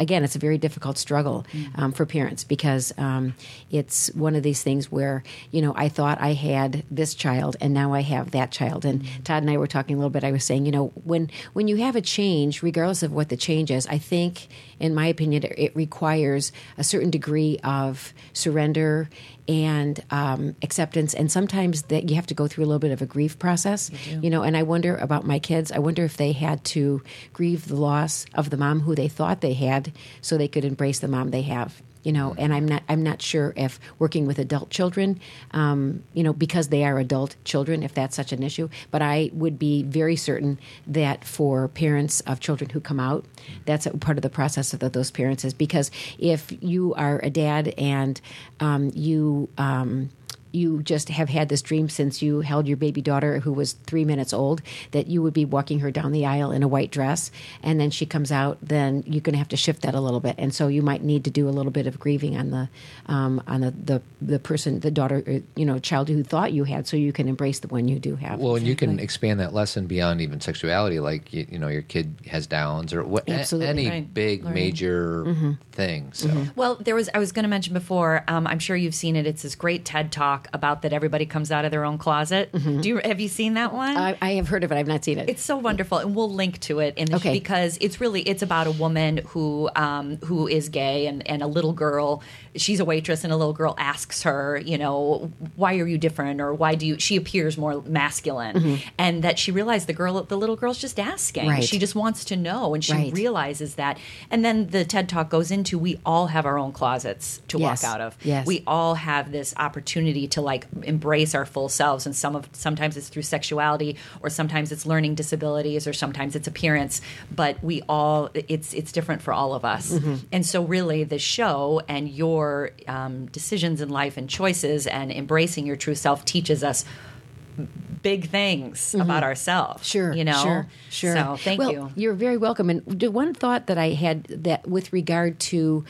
D: again, it's a very difficult struggle um, for parents because um, it's one of these things where, you know, I thought I had this child and now I have that child. And Todd and I were talking a little bit. I was saying, you know, when, when you have a change, regardless of what the change is, I think, in my opinion, it requires a certain degree of surrender and um, acceptance, and sometimes that you have to go through a little bit of a grief process. You, know, and I wonder about my kids. I wonder if they had to grieve the loss of the mom who they thought they had, so they could embrace the mom they have. You know and i'm not i'm not sure if working with adult children um, you know because they are adult children if that's such an issue but i would be very certain that for parents of children who come out that's a part of the process of the, those parents is because if you are a dad and um, you um, you just have had this dream since you held your baby daughter who was three minutes old that you would be walking her down the aisle in a white dress and then she comes out then you're going to have to shift that a little bit and so you might need to do a little bit of grieving on the um, on the, the the person the daughter uh, you know child who thought you had so you can embrace the one you do have
A: Well, and you can expand that lesson beyond even sexuality, like you, you know, your kid has Downs or what, a-
D: Absolutely.
A: any
B: Right.
A: big
B: Right.
A: major thing. So
B: Well, there was. I was going to mention before. Um, I'm sure you've seen it. It's this great TED talk about that everybody comes out of their own closet. Do you have you seen that one?
D: I, I have heard of it i've not seen it
B: It's so wonderful, and we'll link to it in the
D: Okay.
B: because it's really it's about a woman who um, who is gay and, and a little girl. She's a waitress, and a little girl asks her, you know, why are you different, or why do you? She appears more masculine, and that she realized the girl, the little girl's just asking.
D: Mm-hmm. Right.
B: She just wants to know, and she
D: Right.
B: realizes that. And then the TED Talk goes into we all have our own closets to
D: Yes.
B: walk out of.
D: Yes.
B: We all have this opportunity to like embrace our full selves and some of sometimes it's through sexuality or sometimes it's learning disabilities or sometimes it's appearance but we all it's it's different for all of us. And so really the show and your um, decisions in life and choices and embracing your true self teaches us big things about ourselves
D: Sure,
B: you know?
D: sure, sure.
B: so thank
D: well,
B: you.
D: You're very welcome. And the one thought that I had that with regard to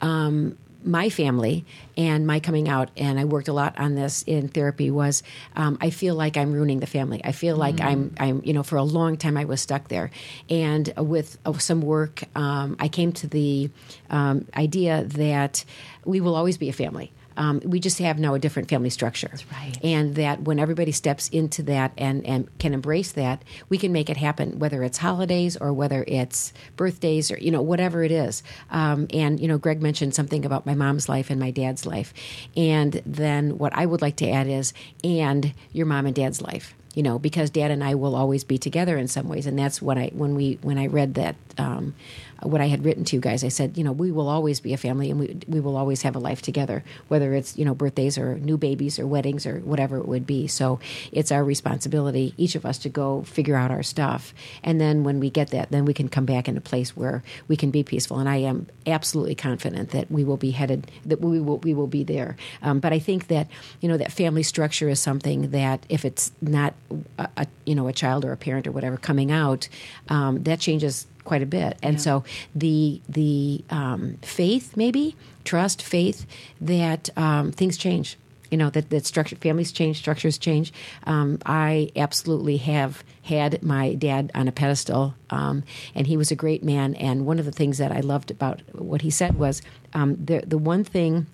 D: um, my family and my coming out, and I worked a lot on this in therapy, was um, I feel like I'm ruining the family. I feel like I'm, I'm, you know, for a long time I was stuck there, and with uh, some work, um, I came to the um, idea that we will always be a family. Um, we just have now a different family structure. That's
B: right.
D: And that when everybody steps into that and, and can embrace that, we can make it happen, whether it's holidays or whether it's birthdays or, you know, whatever it is. Um, and, you know, Greg mentioned something about my mom's life and my dad's life. And then what I would like to add is, and your mom and dad's life. You know, because Dad and I will always be together in some ways, and that's what I when we when I read that um, what I had written to you guys. I said, you know, we will always be a family, and we we will always have a life together, whether it's you know birthdays or new babies or weddings or whatever it would be. So it's our responsibility, each of us, to go figure out our stuff, and then when we get that, then we can come back in a place where we can be peaceful. And I am absolutely confident that we will be headed, that we will we will be there. Um, but I think that you know that family structure is something that if it's not a, a you know a child or a parent or whatever coming out, um, that changes quite a bit. And so the the um, faith, maybe trust, faith that um, things change. You know that that structure, families change, structures change. Um, I absolutely have had my dad on a pedestal, um, and he was a great man. And one of the things that I loved about what he said was um, the the one thing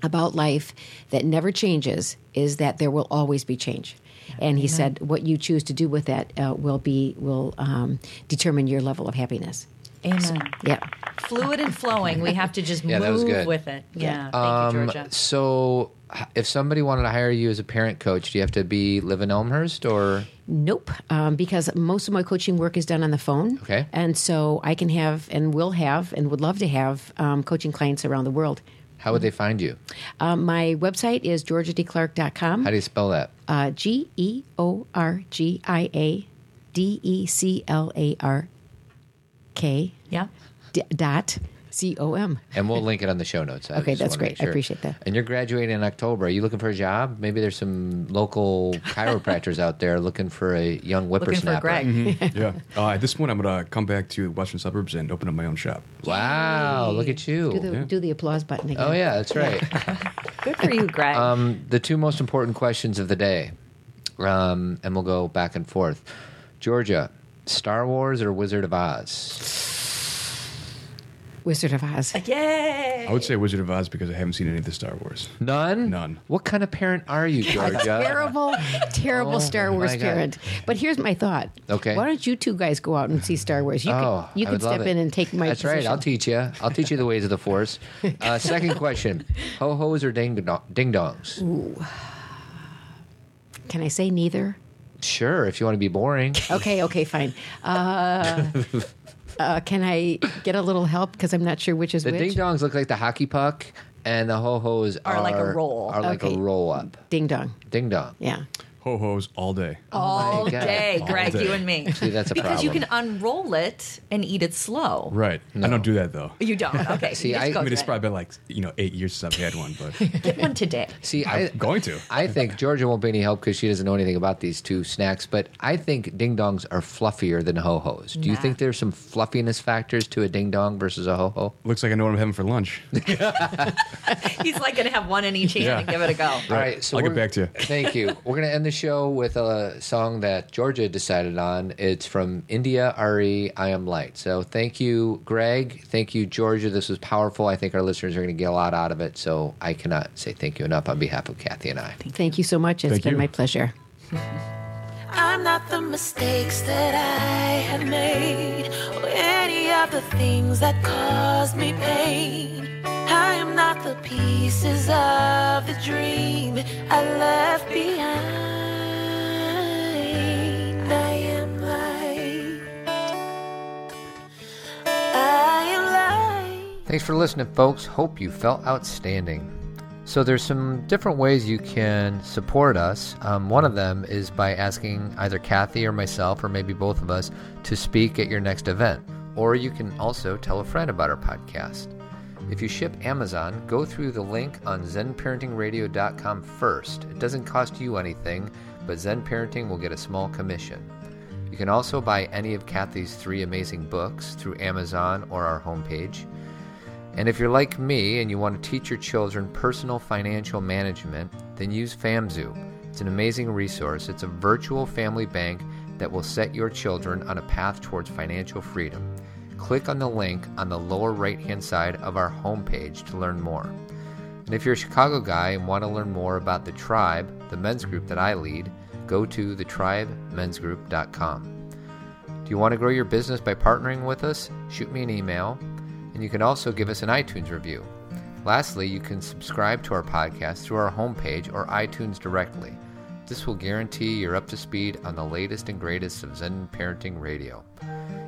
D: about life that never changes is that there will always be change. And he said, "What you choose to do with that uh, will be will um, determine your level of happiness."
B: amen
D: Yeah.
B: fluid and flowing we have to just
A: Yeah, that was
B: move
A: good.
B: with it yeah,
A: Um,
B: thank you georgia
A: so if somebody wanted to hire you as a parent coach, do you have to be live in Elmhurst or
D: Nope, um, because most of my coaching work is done on the phone.
A: Okay.
D: And so I can have and will have and would love to have um, coaching clients around the world.
A: How would they find you?
D: Um, my website is georgiadeclark.com.
A: How do you spell that?
D: Uh, G E O R G I A D E C L A R K
B: yeah
D: d- dot C O M.
A: And we'll link it on the show notes. I
D: Okay, that's
A: wanna make
D: great. I appreciate that.
A: And you're graduating in October. Are you looking for a job? Maybe there's some local chiropractors out there looking for a young
B: looking for
A: whippersnapper.
B: greg
C: yeah. Uh, at this point, I'm going to come back to Western Suburbs and open up my own shop.
A: Wow, look at you.
D: Do the, do the applause button again.
A: Oh yeah, that's right.
B: good for you greg
A: um, the two most important questions of the day, um, and we'll go back and forth. Georgia, Star Wars or Wizard of Oz?
D: Wizard of Oz.
B: Yay!
C: I would say Wizard of Oz because I haven't seen any of the Star Wars.
A: None.
C: None.
A: What kind of parent are you, Georgia?
D: terrible, terrible
A: Oh,
D: Star Wars
A: my God.
D: parent. But here's my thought.
A: Okay.
D: Why don't you two guys go out and see Star Wars? You
A: oh,
D: could, you
A: I
D: could
A: would love
D: step
A: it.
D: in and take my.
A: That's right. I'll teach you. I'll teach you the ways of the Force. Uh, second question: Ho hos or ding ding dongs?
D: Can I say neither?
A: Sure, if you want to be boring.
D: Okay, okay, fine. Uh, Uh, can I get a little help because I'm not sure which is which.
A: The
D: which?
A: ding dongs look like the hockey puck, and the ho hos
B: Are like a roll.
A: Are like
D: Okay.
A: a roll up.
D: Ding dong.
A: Ding dong.
D: Yeah.
C: Ho hos all day.
B: Oh all
A: God.
B: day,
C: All
B: Greg,
C: day.
B: you and me.
A: See, that's a
B: because you
A: problem.
B: can unroll it and eat it slow.
C: Right. I don't do that though.
B: You don't. Okay.
A: See,
B: you just
A: I-
B: go
C: I mean, it's
B: through
C: probably been like you know eight years since I've had one, but.
B: Get one today.
A: See, I,
C: I'm going to.
A: I think Georgia won't be any help because she doesn't know anything about these two snacks. But I think ding dongs are fluffier than ho hos. Do you
B: Nah.
A: think there's some fluffiness factors to a ding dong versus a ho ho?
C: Looks like I know what I'm having for lunch.
B: He's like going to have one in each hand
C: Yeah.
B: and give it a go.
A: All right, so
C: I'll get
A: we're-
C: back to you.
A: Thank you. We're going to end the show with a song that Georgia decided on. It's from India Arie, I Am Light. So thank you, Greg. Thank you, Georgia. This was powerful. I think our listeners are going to get a lot out of it. So I cannot say thank you enough on behalf of Cathy and I.
D: Thank you so much. It's
C: Thank
D: been
C: you.
D: my pleasure.
E: I'm not the mistakes that I have made, or any of the things that caused me pain. I am not the pieces of the dream I left behind.
A: Thanks for listening, folks. Hope you felt outstanding. So, there's some different ways you can support us. Um, one of them is by asking either Cathy or myself, or maybe both of us, to speak at your next event. Or you can also tell a friend about our podcast. If you ship Amazon, go through the link on ZenParentingRadio.com first. It doesn't cost you anything, but Zen Parenting will get a small commission. You can also buy any of Cathy's three amazing books through Amazon or our homepage. And if you're like me and you want to teach your children personal financial management, then use FamZoo. It's an amazing resource. It's a virtual family bank that will set your children on a path towards financial freedom. Click on the link on the lower right hand side of our homepage to learn more. And if you're a Chicago guy and want to learn more about the tribe, the men's group that I lead, go to thetribemensgroup.com. Do you want to grow your business by partnering with us? Shoot me an email, and you can also give us an iTunes review. Lastly, you can subscribe to our podcast through our homepage or iTunes directly. This will guarantee you're up to speed on the latest and greatest of Zen Parenting Radio.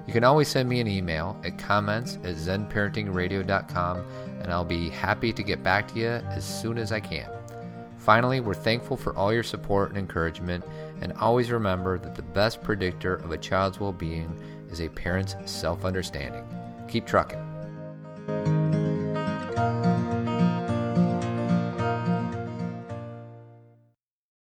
A: You can always send me an email at comments at zenparentingradio.com, and I'll be happy to get back to you as soon as I can. Finally, we're thankful for all your support and encouragement, and always remember that the best predictor of a child's well being is a parent's self understanding. Keep trucking.